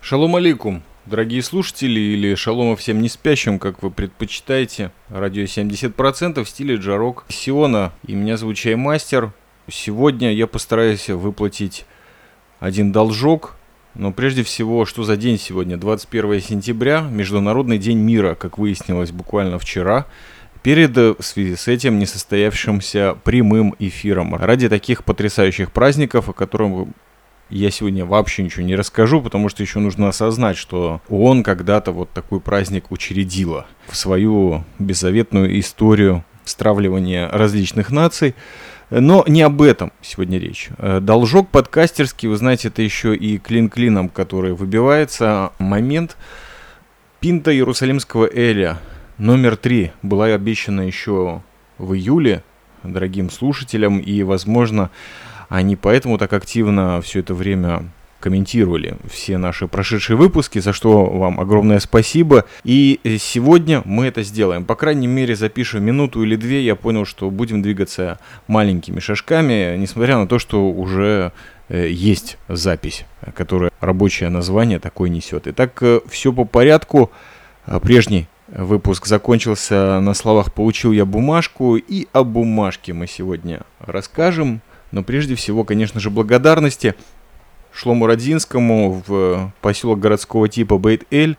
Шалом алейкум, дорогие слушатели, или шалома всем не спящим, как вы предпочитаете. Радио 70% в стиле джарок Сиона. И меня зовут Чаймастер. Сегодня я постараюсь выплатить один должок. Но прежде всего, что за день сегодня? 21 сентября, Международный день мира, как выяснилось буквально вчера перед в связи с этим несостоявшимся прямым эфиром. Ради таких потрясающих праздников, о которых я сегодня вообще ничего не расскажу, потому что еще нужно осознать, что ООН когда-то вот такой праздник учредила в свою беззаветную историю стравливания различных наций. Но не об этом сегодня речь. Э, должок подкастерский, вы знаете, это еще и клин клином, который выбивается. Момент пинта Иерусалимского Эля номер три была обещана еще в июле дорогим слушателям, и, возможно, они поэтому так активно все это время комментировали все наши прошедшие выпуски, за что вам огромное спасибо. И сегодня мы это сделаем. По крайней мере, запишем минуту или две. Я понял, что будем двигаться маленькими шажками, несмотря на то, что уже э, есть запись, которая рабочее название такое несет. Итак, э, все по порядку. А, прежний выпуск закончился на словах «получил я бумажку», и о бумажке мы сегодня расскажем. Но прежде всего, конечно же, благодарности Шлому Родзинскому в поселок городского типа Бейт-Эль,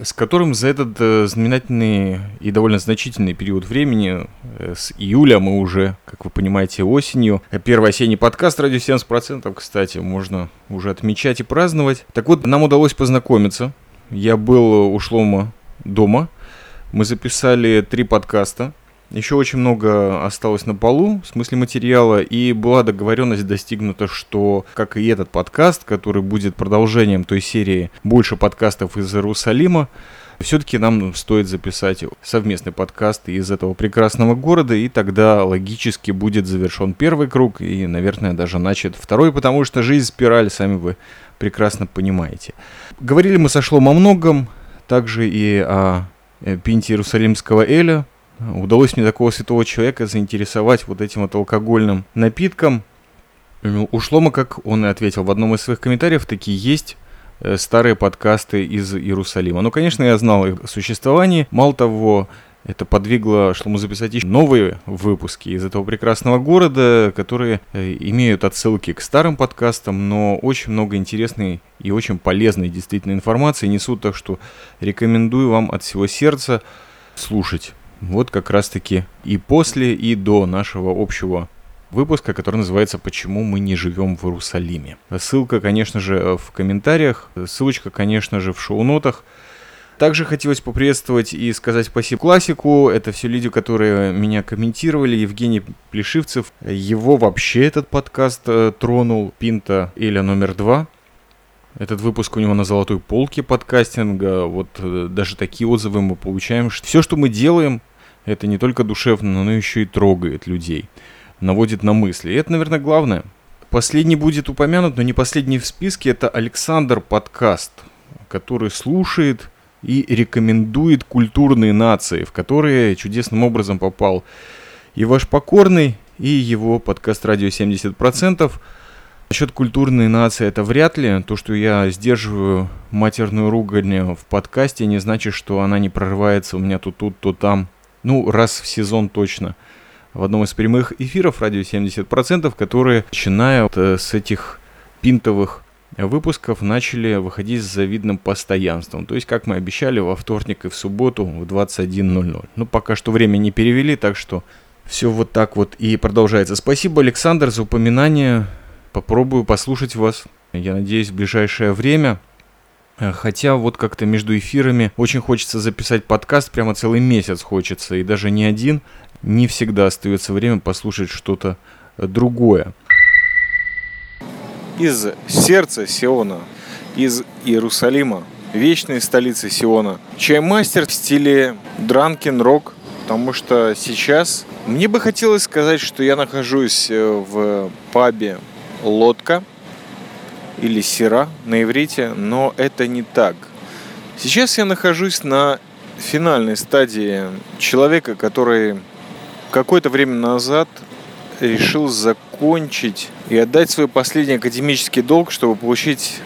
с которым за этот э, знаменательный и довольно значительный период времени, э, с июля мы уже, как вы понимаете, осенью, первый осенний подкаст «Радио 70%», кстати, можно уже отмечать и праздновать. Так вот, нам удалось познакомиться. Я был у Шлома дома, мы записали три подкаста – еще очень много осталось на полу, в смысле материала, и была договоренность достигнута, что, как и этот подкаст, который будет продолжением той серии «Больше подкастов из Иерусалима», все-таки нам стоит записать совместный подкаст из этого прекрасного города, и тогда логически будет завершен первый круг, и, наверное, даже начат второй, потому что жизнь спираль, сами вы прекрасно понимаете. Говорили мы со Шлом о многом, также и о э, Пинте Иерусалимского Эля, удалось мне такого святого человека заинтересовать вот этим вот алкогольным напитком. Ну, у Шлома, как он и ответил в одном из своих комментариев, такие есть э, старые подкасты из Иерусалима. Ну, конечно, я знал их существование. Мало того, это подвигло Шлому записать еще новые выпуски из этого прекрасного города, которые э, имеют отсылки к старым подкастам, но очень много интересной и очень полезной действительно информации несут, так что рекомендую вам от всего сердца слушать вот как раз-таки и после, и до нашего общего выпуска, который называется «Почему мы не живем в Иерусалиме». Ссылка, конечно же, в комментариях, ссылочка, конечно же, в шоу-нотах. Также хотелось поприветствовать и сказать спасибо классику. Это все люди, которые меня комментировали. Евгений Плешивцев. Его вообще этот подкаст э, тронул. Пинта Эля номер два. Этот выпуск у него на золотой полке подкастинга. Вот э, даже такие отзывы мы получаем. Все, что мы делаем, это не только душевно, но еще и трогает людей. Наводит на мысли. И это, наверное, главное. Последний будет упомянут, но не последний в списке. Это Александр подкаст, который слушает и рекомендует культурные нации, в которые чудесным образом попал и ваш покорный, и его подкаст «Радио 70%». Насчет культурной нации это вряд ли. То, что я сдерживаю матерную ругань в подкасте, не значит, что она не прорывается у меня то тут, то там. Ну, раз в сезон точно. В одном из прямых эфиров радио 70%, которые, начиная э, с этих пинтовых выпусков, начали выходить с завидным постоянством. То есть, как мы обещали, во вторник и в субботу в 21.00. Ну, пока что время не перевели, так что все вот так вот и продолжается. Спасибо, Александр, за упоминание попробую послушать вас. Я надеюсь, в ближайшее время. Хотя вот как-то между эфирами очень хочется записать подкаст, прямо целый месяц хочется, и даже не один. Не всегда остается время послушать что-то другое. Из сердца Сиона, из Иерусалима, вечной столицы Сиона. Чаймастер в стиле дранкен рок, потому что сейчас мне бы хотелось сказать, что я нахожусь э, в пабе лодка или сера на иврите, но это не так. Сейчас я нахожусь на финальной стадии человека, который какое-то время назад решил закончить и отдать свой последний академический долг, чтобы получить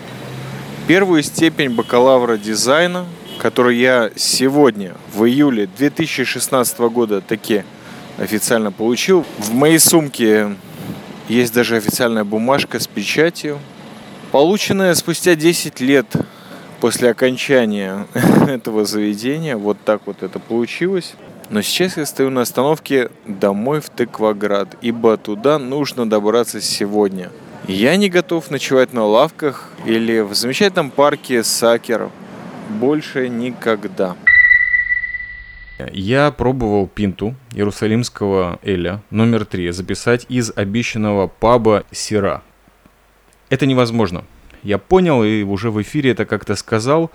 первую степень бакалавра дизайна, которую я сегодня, в июле 2016 года, таки официально получил. В моей сумке есть даже официальная бумажка с печатью, полученная спустя 10 лет после окончания этого заведения. Вот так вот это получилось. Но сейчас я стою на остановке домой в Тыкваград, ибо туда нужно добраться сегодня. Я не готов ночевать на лавках или в замечательном парке Сакер. Больше никогда. Я пробовал пинту Иерусалимского Эля номер три записать из обещанного паба Сира. Это невозможно. Я понял и уже в эфире это как-то сказал.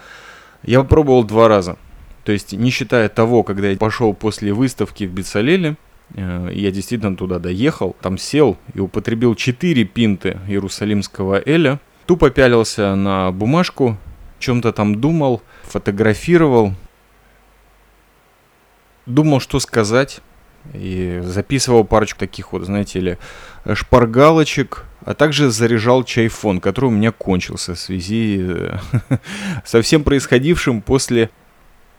Я попробовал два раза. То есть, не считая того, когда я пошел после выставки в Бицалеле, э, я действительно туда доехал, там сел и употребил 4 пинты Иерусалимского Эля, тупо пялился на бумажку, чем-то там думал, фотографировал, думал, что сказать, и записывал парочку таких вот, знаете ли, шпаргалочек, а также заряжал чайфон, который у меня кончился в связи э, со всем происходившим после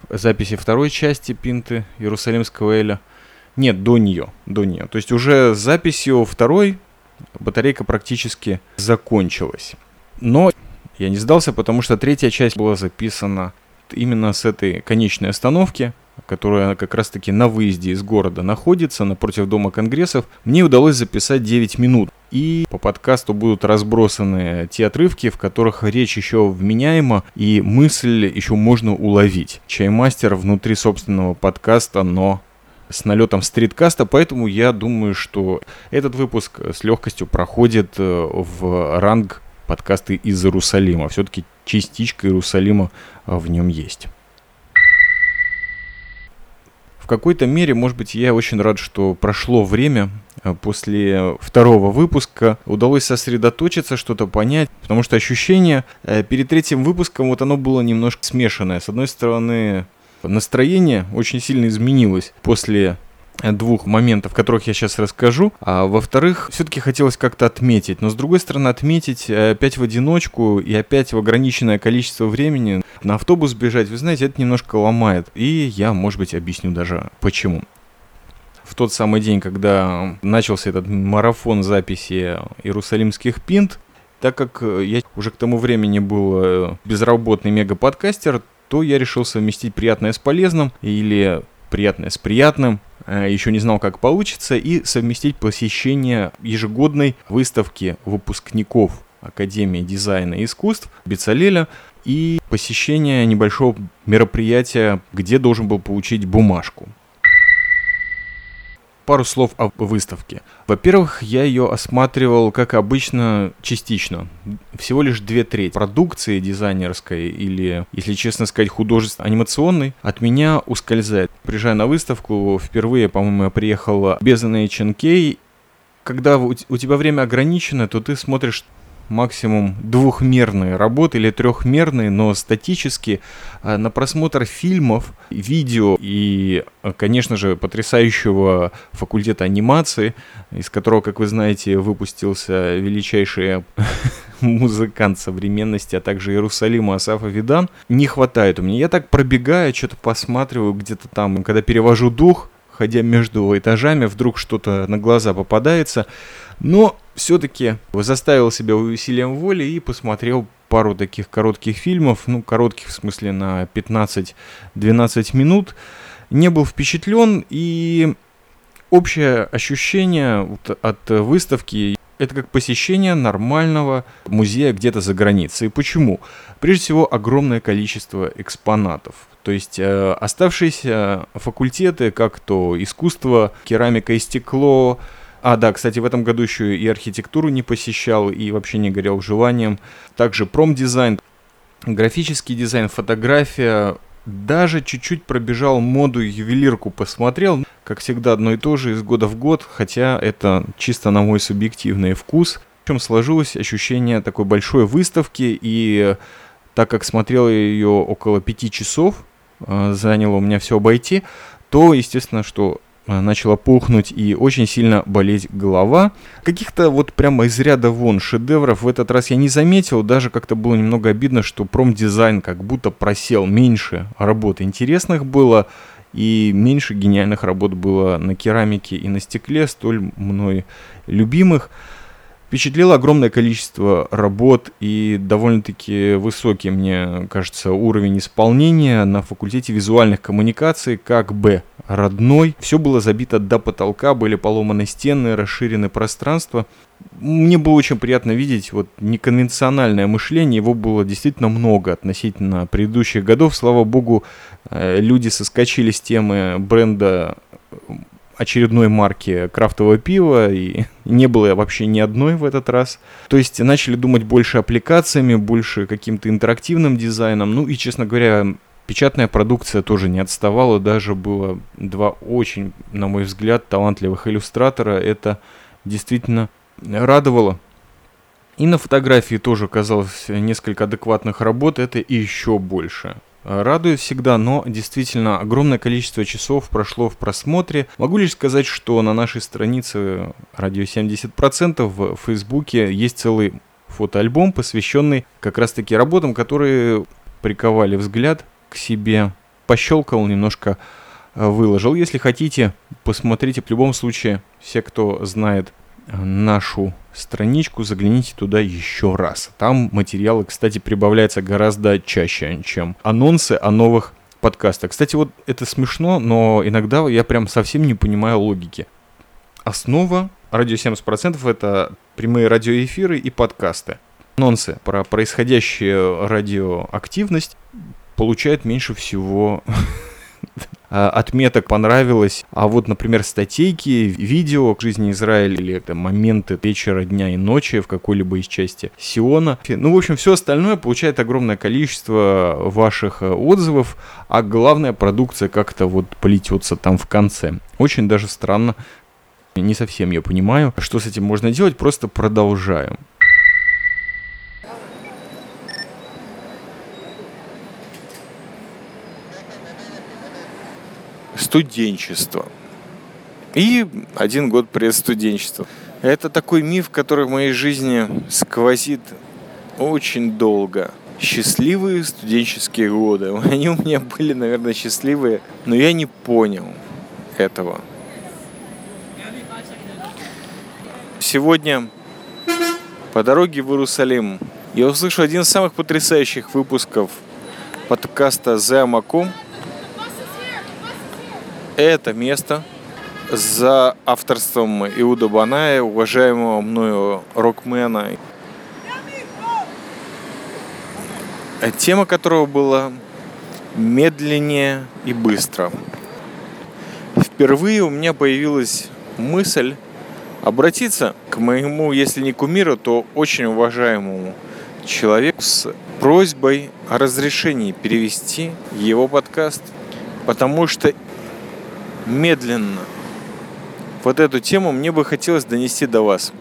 записи второй части Пинты Иерусалимского Эля. Нет, до нее, до нее. То есть уже с записью второй батарейка практически закончилась. Но я не сдался, потому что третья часть была записана именно с этой конечной остановки, которая как раз-таки на выезде из города находится, напротив Дома Конгрессов, мне удалось записать 9 минут. И по подкасту будут разбросаны те отрывки, в которых речь еще вменяема и мысль еще можно уловить. Чаймастер внутри собственного подкаста, но с налетом стриткаста, поэтому я думаю, что этот выпуск с легкостью проходит э, в ранг подкасты из Иерусалима. Все-таки частичка Иерусалима э, в нем есть в какой-то мере, может быть, я очень рад, что прошло время э, после второго выпуска, удалось сосредоточиться, что-то понять, потому что ощущение э, перед третьим выпуском, вот оно было немножко смешанное. С одной стороны, настроение очень сильно изменилось после двух моментов, которых я сейчас расскажу. А во-вторых, все-таки хотелось как-то отметить. Но с другой стороны, отметить э, опять в одиночку и опять в ограниченное количество времени на автобус бежать, вы знаете, это немножко ломает. И я, может быть, объясню даже почему. В тот самый день, когда начался этот марафон записи иерусалимских пинт, так как я уже к тому времени был э, безработный мега-подкастер, то я решил совместить приятное с полезным или приятное с приятным. Э, еще не знал, как получится, и совместить посещение ежегодной выставки выпускников Академии дизайна и искусств Бицалеля и посещение небольшого мероприятия, где должен был получить бумажку пару слов о выставке. Во-первых, я ее осматривал, как обычно, частично. Всего лишь две трети продукции дизайнерской или, если честно сказать, художественной, анимационной от меня ускользает. Приезжая на выставку, впервые, по-моему, я приехал без NHNK, когда у тебя время ограничено, то ты смотришь максимум двухмерные работы или трехмерные, но статически а, на просмотр фильмов, видео и, а, конечно же, потрясающего факультета анимации, из которого, как вы знаете, выпустился величайший музыкант современности, а также Иерусалима Асафа Видан, не хватает у меня. Я так пробегаю, что-то посматриваю где-то там, когда перевожу дух, ходя между этажами, вдруг что-то на глаза попадается, но все-таки заставил себя усилием воли и посмотрел пару таких коротких фильмов, ну, коротких в смысле на 15-12 минут. Не был впечатлен, и общее ощущение от выставки это как посещение нормального музея где-то за границей. Почему? Прежде всего, огромное количество экспонатов. То есть э, оставшиеся факультеты, как то искусство, керамика и стекло, а, да, кстати, в этом году еще и архитектуру не посещал, и вообще не горел желанием. Также промдизайн, графический дизайн, фотография, даже чуть-чуть пробежал моду ювелирку, посмотрел. Как всегда, одно и то же из года в год, хотя это чисто на мой субъективный вкус. В чем сложилось ощущение такой большой выставки, и так как смотрел ее около пяти часов, э, заняло у меня все обойти, то, естественно, что начала пухнуть и очень сильно болеть голова. Каких-то вот прямо из ряда вон шедевров в этот раз я не заметил. Даже как-то было немного обидно, что промдизайн как будто просел. Меньше работ интересных было и меньше гениальных работ было на керамике и на стекле, столь мной любимых. Впечатлило огромное количество работ и довольно-таки высокий, мне кажется, уровень исполнения на факультете визуальных коммуникаций, как бы родной. Все было забито до потолка, были поломаны стены, расширены пространства. Мне было очень приятно видеть вот неконвенциональное мышление, его было действительно много относительно предыдущих годов. Слава богу, э, люди соскочили с темы бренда очередной марки крафтового пива, и не было вообще ни одной в этот раз. То есть начали думать больше аппликациями, больше каким-то интерактивным дизайном. Ну и, честно говоря, печатная продукция тоже не отставала. Даже было два очень, на мой взгляд, талантливых иллюстратора. Это действительно радовало. И на фотографии тоже казалось несколько адекватных работ, это и еще больше. Радует всегда, но действительно огромное количество часов прошло в просмотре. Могу лишь сказать, что на нашей странице радио 70% в Фейсбуке есть целый фотоальбом, посвященный как раз-таки работам, которые приковали взгляд к себе. Пощелкал немножко, э, выложил. Если хотите, посмотрите. В любом случае, все, кто знает нашу страничку, загляните туда еще раз. Там материалы, кстати, прибавляются гораздо чаще, чем анонсы о новых подкастах. Кстати, вот это смешно, но иногда я прям совсем не понимаю логики. Основа радио 70% это прямые радиоэфиры и подкасты. Анонсы про происходящую радиоактивность получают меньше всего А, отметок понравилось. А вот, например, статейки, видео к жизни Израиля или это моменты вечера, дня и ночи в какой-либо из части Сиона. Ну, в общем, все остальное получает огромное количество ваших э, отзывов, а главная продукция как-то вот плетется там в конце. Очень даже странно. Не совсем я понимаю, что с этим можно делать, просто продолжаем. Студенчество. И один год предстуденчества. Это такой миф, который в моей жизни сквозит очень долго. Счастливые студенческие годы. Они у меня были, наверное, счастливые, но я не понял этого. Сегодня по дороге в Иерусалим я услышал один из самых потрясающих выпусков подкаста «The Amakum», это место за авторством Иуда Баная, уважаемого мною рокмена, тема которого была медленнее и быстро. Впервые у меня появилась мысль обратиться к моему, если не кумиру, то очень уважаемому человеку с просьбой о разрешении перевести его подкаст, потому что медленно. Вот эту тему мне бы хотелось донести до вас.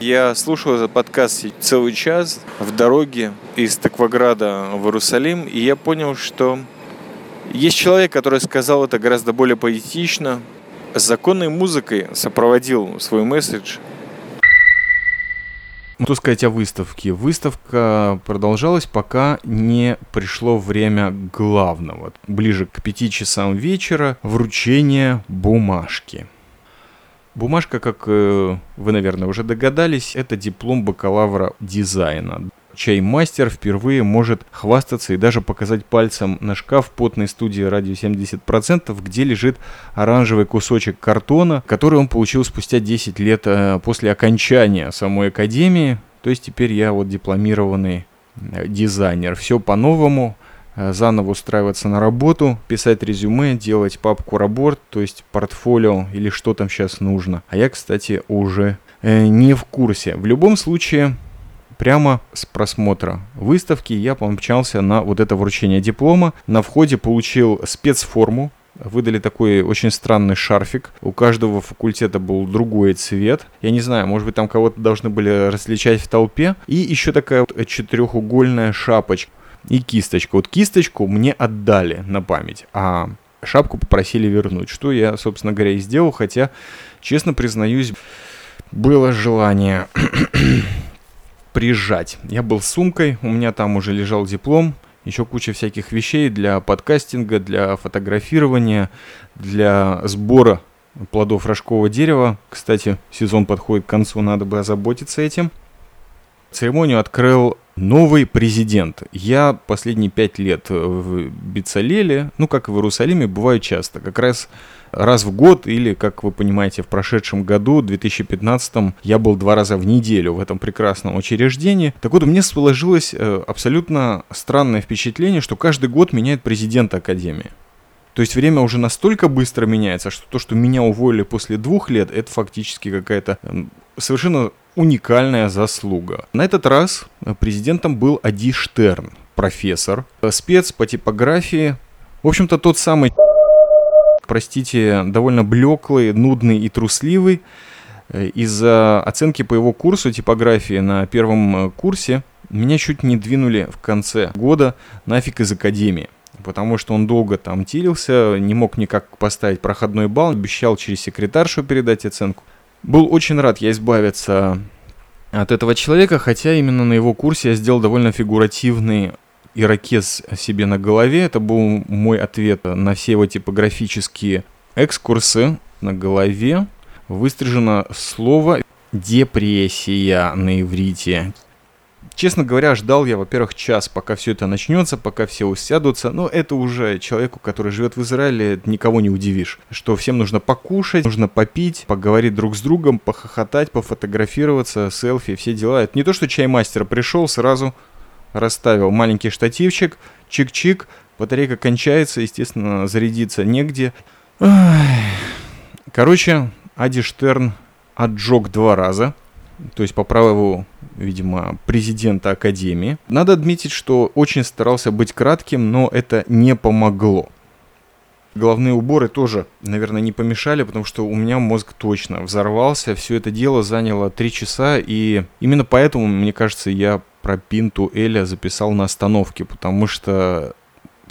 Я слушал этот подкаст целый час в дороге из Такваграда в Иерусалим, и я понял, что есть человек, который сказал это гораздо более поэтично, с законной музыкой сопроводил свой месседж – что сказать о выставке? Выставка продолжалась, пока не пришло время главного. Ближе к пяти часам вечера вручение бумажки. Бумажка, как э, вы, наверное, уже догадались, это диплом бакалавра дизайна чей мастер впервые может хвастаться и даже показать пальцем на шкаф потной студии радио 70%, где лежит оранжевый кусочек картона, который он получил спустя 10 лет э, после окончания самой академии. То есть теперь я вот дипломированный э, дизайнер. Все по-новому, э, заново устраиваться на работу, писать резюме, делать папку работ, то есть портфолио или что там сейчас нужно. А я, кстати, уже не в курсе. В любом случае, прямо с просмотра выставки я помчался на вот это вручение диплома. На входе получил спецформу, выдали такой очень странный шарфик. У каждого факультета был другой цвет. Я не знаю, может быть, там кого-то должны были различать в толпе. И еще такая вот четырехугольная шапочка и кисточка. Вот кисточку мне отдали на память, а шапку попросили вернуть, что я, собственно говоря, и сделал, хотя, честно признаюсь, было желание приезжать. Я был с сумкой, у меня там уже лежал диплом, еще куча всяких вещей для подкастинга, для фотографирования, для сбора плодов рожкового дерева. Кстати, сезон подходит к концу, надо бы озаботиться этим. Церемонию открыл новый президент. Я последние пять лет в Бицалеле, ну как и в Иерусалиме, бываю часто. Как раз раз в год или, как вы понимаете, в прошедшем году, 2015, я был два раза в неделю в этом прекрасном учреждении. Так вот, у меня сложилось э, абсолютно странное впечатление, что каждый год меняет президент Академии. То есть время уже настолько быстро меняется, что то, что меня уволили после двух лет, это фактически какая-то совершенно уникальная заслуга. На этот раз президентом был Ади Штерн, профессор, э, спец по типографии. В общем-то, тот самый, простите, довольно блеклый, нудный и трусливый. Э, из-за оценки по его курсу типографии на первом э, курсе меня чуть не двинули в конце года нафиг из академии потому что он долго там тилился, не мог никак поставить проходной балл, обещал через секретаршу передать оценку. Был очень рад я избавиться от этого человека, хотя именно на его курсе я сделал довольно фигуративный ирокез себе на голове. Это был мой ответ на все его типографические экскурсы на голове. Выстрижено слово депрессия на иврите. Честно говоря, ждал я, во-первых, час, пока все это начнется, пока все усядутся. Но это уже человеку, который живет в Израиле, никого не удивишь. Что всем нужно покушать, нужно попить, поговорить друг с другом, похохотать, пофотографироваться, селфи, все дела. Это не то, что чаймастер пришел, сразу расставил маленький штативчик, чик-чик, батарейка кончается, естественно, зарядиться негде. Короче, Ади Штерн отжег два раза, то есть по праву видимо, президента Академии. Надо отметить, что очень старался быть кратким, но это не помогло. Головные уборы тоже, наверное, не помешали, потому что у меня мозг точно взорвался. Все это дело заняло три часа, и именно поэтому, мне кажется, я про Пинту Эля записал на остановке, потому что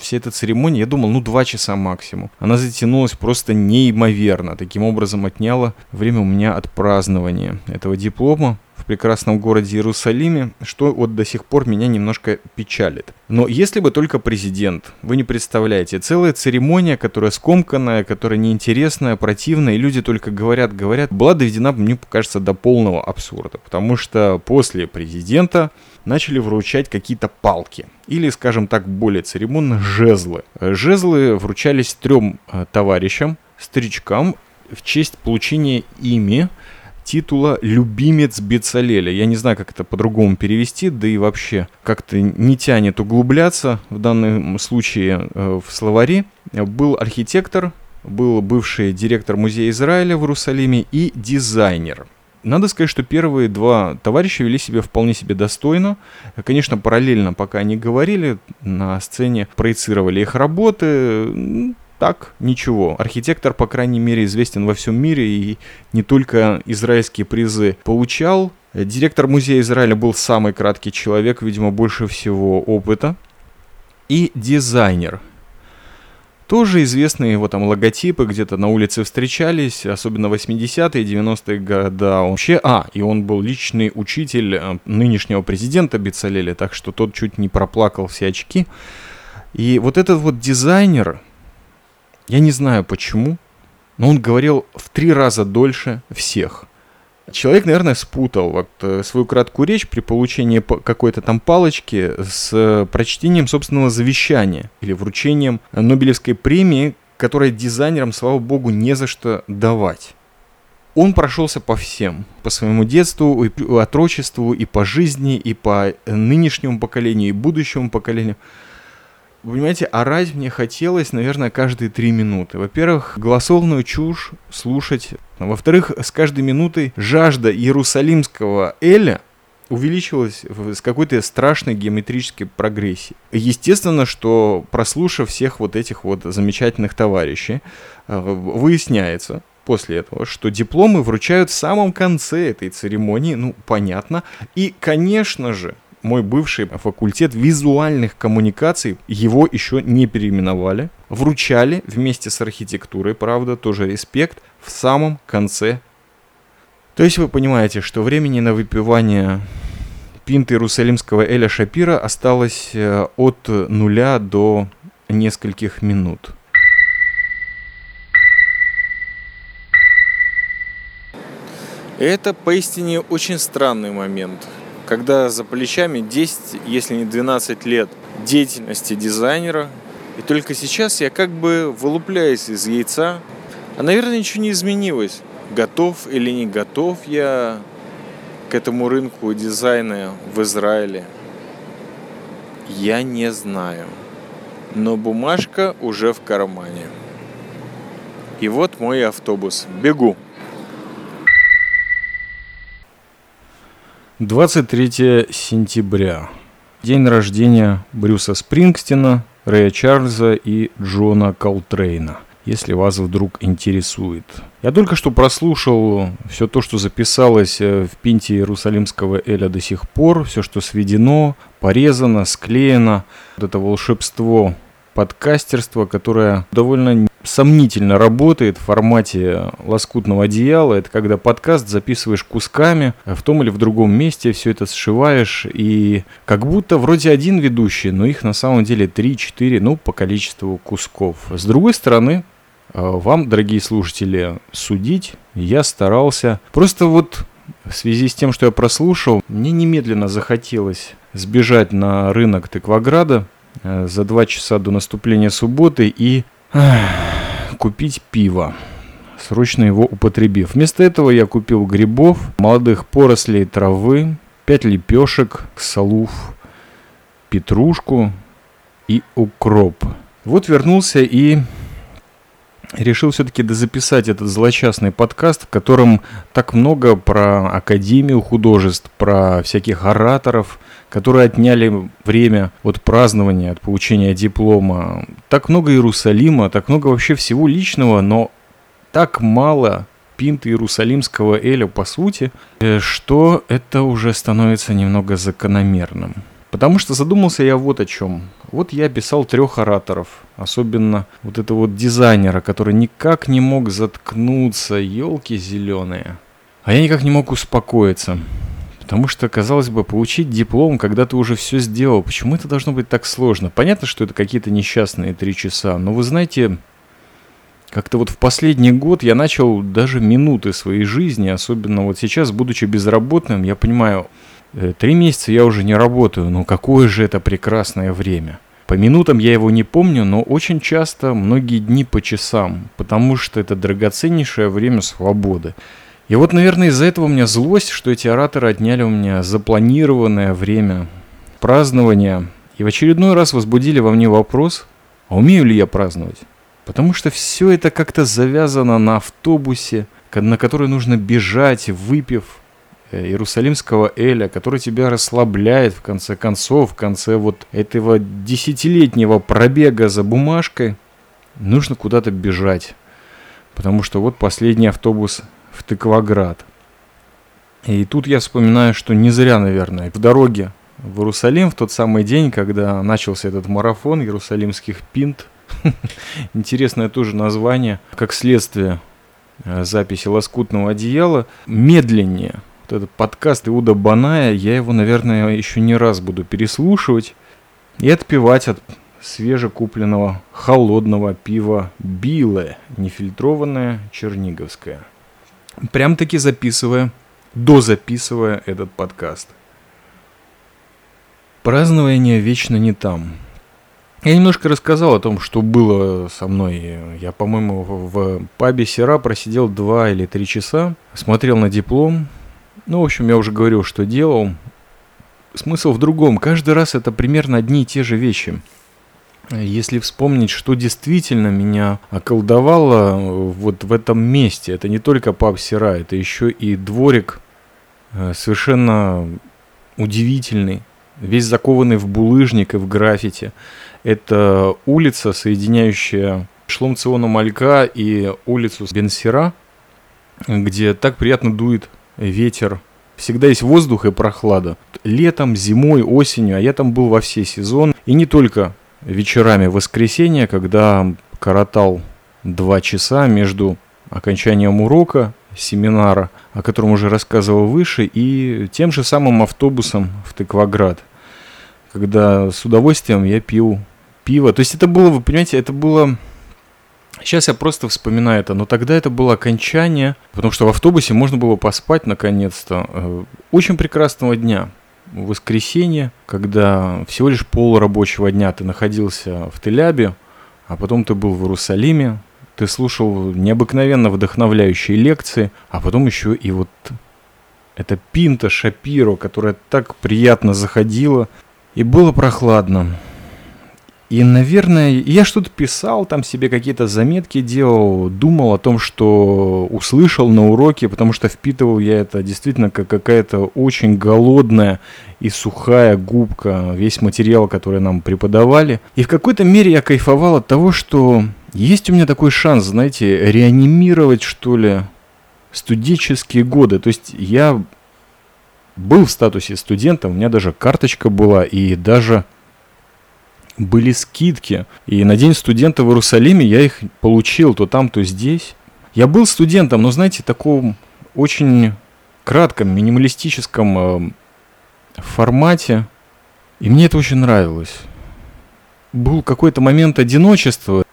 вся эта церемония, я думал, ну, два часа максимум. Она затянулась просто неимоверно. Таким образом, отняла время у меня от празднования этого диплома прекрасном городе Иерусалиме, что вот до сих пор меня немножко печалит. Но если бы только президент, вы не представляете, целая церемония, которая скомканная, которая неинтересная, противная, и люди только говорят, говорят, была доведена, мне кажется, до полного абсурда. Потому что после президента начали вручать какие-то палки. Или, скажем так, более церемонно, жезлы. Жезлы вручались трем э, товарищам, старичкам, в честь получения ими титула «Любимец Бецалеля». Я не знаю, как это по-другому перевести, да и вообще как-то не тянет углубляться в данном случае э, в словари. Был архитектор, был бывший директор музея Израиля в Иерусалиме и дизайнер. Надо сказать, что первые два товарища вели себя вполне себе достойно. Конечно, параллельно, пока они говорили, на сцене проецировали их работы так, ничего. Архитектор, по крайней мере, известен во всем мире и не только израильские призы получал. Директор музея Израиля был самый краткий человек, видимо, больше всего опыта. И дизайнер. Тоже известные его там логотипы, где-то на улице встречались, особенно 80-е, 90-е годы. Вообще, а, и он был личный учитель э, нынешнего президента Бицалеля, так что тот чуть не проплакал все очки. И вот этот вот дизайнер, я не знаю почему, но он говорил в три раза дольше всех. Человек, наверное, спутал вот э, свою краткую речь при получении какой-то там палочки с прочтением собственного завещания или вручением Нобелевской премии, которая дизайнерам, слава богу, не за что давать. Он прошелся по всем, по своему детству, и отрочеству, и по жизни, и по нынешнему поколению, и будущему поколению. Вы понимаете, орать мне хотелось, наверное, каждые три минуты. Во-первых, голосовную чушь слушать. Во-вторых, с каждой минутой жажда иерусалимского Эля увеличилась с какой-то страшной геометрической прогрессией. Естественно, что прослушав всех вот этих вот замечательных товарищей, э, выясняется, после этого, что дипломы вручают в самом конце этой церемонии, ну, понятно. И, конечно же, мой бывший факультет визуальных коммуникаций, его еще не переименовали, вручали вместе с архитектурой, правда, тоже респект, в самом конце. То есть вы понимаете, что времени на выпивание пинты иерусалимского Эля Шапира осталось э, от нуля до нескольких минут. Это поистине очень странный момент, когда за плечами 10, если не 12 лет деятельности дизайнера, и только сейчас я как бы вылупляюсь из яйца, а наверное ничего не изменилось. Готов или не готов я к этому рынку дизайна в Израиле, я не знаю. Но бумажка уже в кармане. И вот мой автобус. Бегу. 23 сентября. День рождения Брюса Спрингстина, Рэя Чарльза и Джона Колтрейна, если вас вдруг интересует. Я только что прослушал все то, что записалось э, в пинте Иерусалимского Эля до сих пор, все, что сведено, порезано, склеено. Вот это волшебство подкастерства, которое довольно сомнительно работает в формате лоскутного одеяла. Это когда подкаст записываешь кусками в том или в другом месте, все это сшиваешь, и как будто вроде один ведущий, но их на самом деле 3-4, ну, по количеству кусков. С другой стороны, э, вам, дорогие слушатели, судить я старался. Просто вот в связи с тем, что я прослушал, мне немедленно захотелось сбежать на рынок Тыкваграда э, за два часа до наступления субботы и купить пиво, срочно его употребив. Вместо этого я купил грибов, молодых порослей травы, пять лепешек, салуф, петрушку и укроп. Вот вернулся и решил все-таки дозаписать этот злочастный подкаст, в котором так много про Академию художеств, про всяких ораторов, которые отняли время от празднования, от получения диплома. Так много Иерусалима, так много вообще всего личного, но так мало пинты Иерусалимского Эля по сути, э, что это уже становится немного закономерным. Потому что задумался я вот о чем. Вот я писал трех ораторов, особенно вот этого вот дизайнера, который никак не мог заткнуться, елки зеленые. А я никак не мог успокоиться. Потому что, казалось бы, получить диплом, когда ты уже все сделал, почему это должно быть так сложно? Понятно, что это какие-то несчастные три часа, но вы знаете, как-то вот в последний год я начал даже минуты своей жизни, особенно вот сейчас, будучи безработным, я понимаю, Э, три месяца я уже не работаю, но какое же это прекрасное время. По минутам я его не помню, но очень часто многие дни по часам, потому что это драгоценнейшее время свободы. И вот, наверное, из-за этого у меня злость, что эти ораторы отняли у меня запланированное время празднования и в очередной раз возбудили во мне вопрос, а умею ли я праздновать? Потому что все это как-то завязано на автобусе, на который нужно бежать, выпив Э, Иерусалимского Эля, который тебя расслабляет в конце концов, в конце вот этого десятилетнего пробега за бумажкой, нужно куда-то бежать. Потому что вот последний автобус в Тыкваград. И тут я вспоминаю, что не зря, наверное, в дороге в Иерусалим в тот самый день, когда начался этот марафон Иерусалимских пинт. Интересное тоже название, как следствие э, записи лоскутного одеяла, медленнее – этот подкаст Иуда Баная, я его, наверное, еще не раз буду переслушивать и отпивать от свежекупленного холодного пива Биле, нефильтрованное черниговское. Прям-таки записывая, дозаписывая этот подкаст. Празднование вечно не там. Я немножко рассказал о том, что было со мной. Я, по-моему, в пабе Сера просидел два или три часа, смотрел на диплом, ну, в общем, я уже говорил, что делал. Смысл в другом. Каждый раз это примерно одни и те же вещи. Если вспомнить, что действительно меня околдовало вот в этом месте, это не только паб Сера, это еще и дворик э, совершенно удивительный, весь закованный в булыжник и в граффити. Это улица, соединяющая Шлом Циона Малька и улицу Бенсера, где так приятно дует ветер всегда есть воздух и прохлада. Летом, зимой, осенью, а я там был во все сезоны. И не только вечерами воскресенья, когда коротал два часа между окончанием урока, семинара, о котором уже рассказывал выше, и тем же самым автобусом в Тыкваград, когда с удовольствием я пил пиво. То есть это было, вы понимаете, это было... Сейчас я просто вспоминаю это, но тогда это было окончание, потому что в автобусе можно было поспать наконец-то. Э, очень прекрасного дня. Воскресенье, когда всего лишь пол рабочего дня ты находился в Телябе, а потом ты был в Иерусалиме, ты слушал необыкновенно вдохновляющие лекции, а потом еще и вот это Пинта Шапиро, которая так приятно заходила, и было прохладно. И, наверное, я что-то писал, там себе какие-то заметки делал, думал о том, что услышал на уроке, потому что впитывал я это действительно как какая-то очень голодная и сухая губка, весь материал, который нам преподавали. И в какой-то мере я кайфовал от того, что есть у меня такой шанс, знаете, реанимировать, что ли, студенческие годы. То есть я был в статусе студента, у меня даже карточка была, и даже были скидки. И на День студента в Иерусалиме я их получил то там, то здесь. Я был студентом, но, знаете, таком очень кратком, минималистическом э, формате. И мне это очень нравилось. Был какой-то момент одиночества.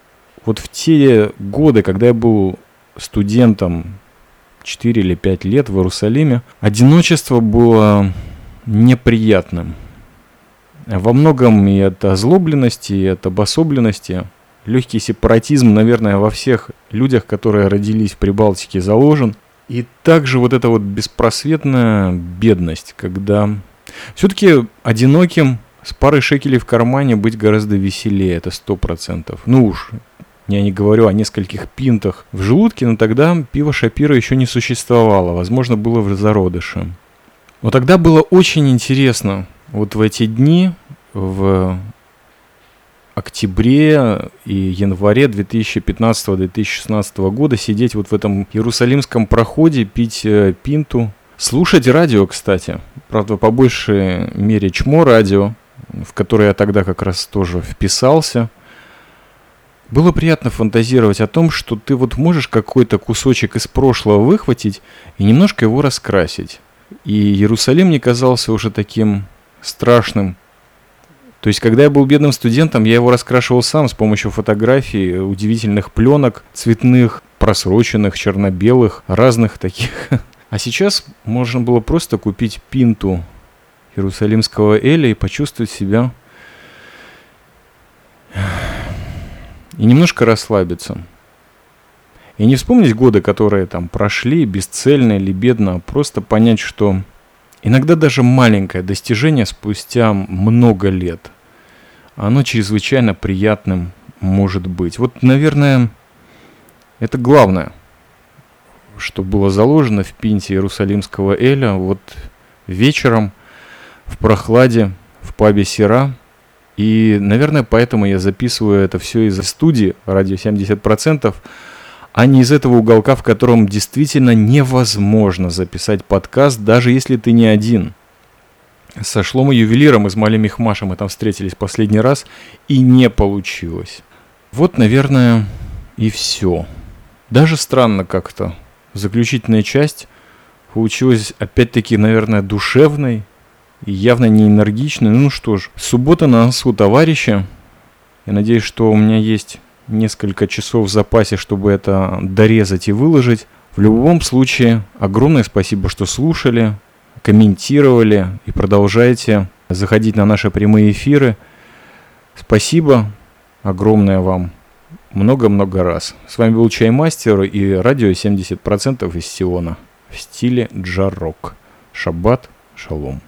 Вот в те годы, когда я был студентом 4 или 5 лет в Иерусалиме, одиночество было неприятным. Во многом и от озлобленности, и от обособленности. Легкий сепаратизм, наверное, во всех людях, которые родились в Прибалтике, заложен. И также вот эта вот беспросветная бедность, когда все-таки одиноким с парой шекелей в кармане быть гораздо веселее, это сто процентов. Ну уж, я не говорю о нескольких пинтах в желудке, но тогда пиво Шапира еще не существовало, возможно, было в зародыше. Но тогда было очень интересно вот в эти дни, в октябре и январе 2015-2016 года сидеть вот в этом Иерусалимском проходе, пить э, пинту, слушать радио, кстати. Правда, по большей мере чмо радио, в которое я тогда как раз тоже вписался. Было приятно фантазировать о том, что ты вот можешь какой-то кусочек из прошлого выхватить и немножко его раскрасить. И Иерусалим не казался уже таким страшным. То есть, когда я был бедным студентом, я его раскрашивал сам с помощью фотографий, удивительных пленок, цветных, просроченных, черно-белых, разных таких. А сейчас можно было просто купить пинту Иерусалимского Эля и почувствовать себя и немножко расслабиться. И не вспомнить годы, которые там прошли, бесцельно или бедно, а просто понять, что Иногда даже маленькое достижение спустя много лет, оно чрезвычайно приятным может быть. Вот, наверное, это главное, что было заложено в пинте Иерусалимского Эля. Вот вечером в прохладе в пабе Сера. И, наверное, поэтому я записываю это все из студии радио 70%, а не из этого уголка, в котором действительно невозможно записать подкаст, даже если ты не один. Со Шлома ювелиром из Мали Мехмаша мы там встретились последний раз, и не получилось. Вот, наверное, и все. Даже странно как-то. Заключительная часть получилась, опять-таки, наверное, душевной и явно не энергичной. Ну что ж, суббота на носу, товарищи. Я надеюсь, что у меня есть несколько часов в запасе, чтобы это дорезать и выложить. В любом случае, огромное спасибо, что слушали, комментировали и продолжаете заходить на наши прямые эфиры. Спасибо огромное вам. Много-много раз. С вами был Чаймастер и радио 70% из Сиона в стиле джарок. Шаббат, шалом.